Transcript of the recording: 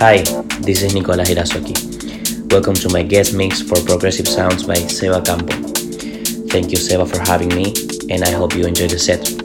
Hi, this is Nicolas Irazoqui. Welcome to my guest mix for Progressive Sounds by Seba Campo. Thank you, Seba, for having me, and I hope you enjoy the set.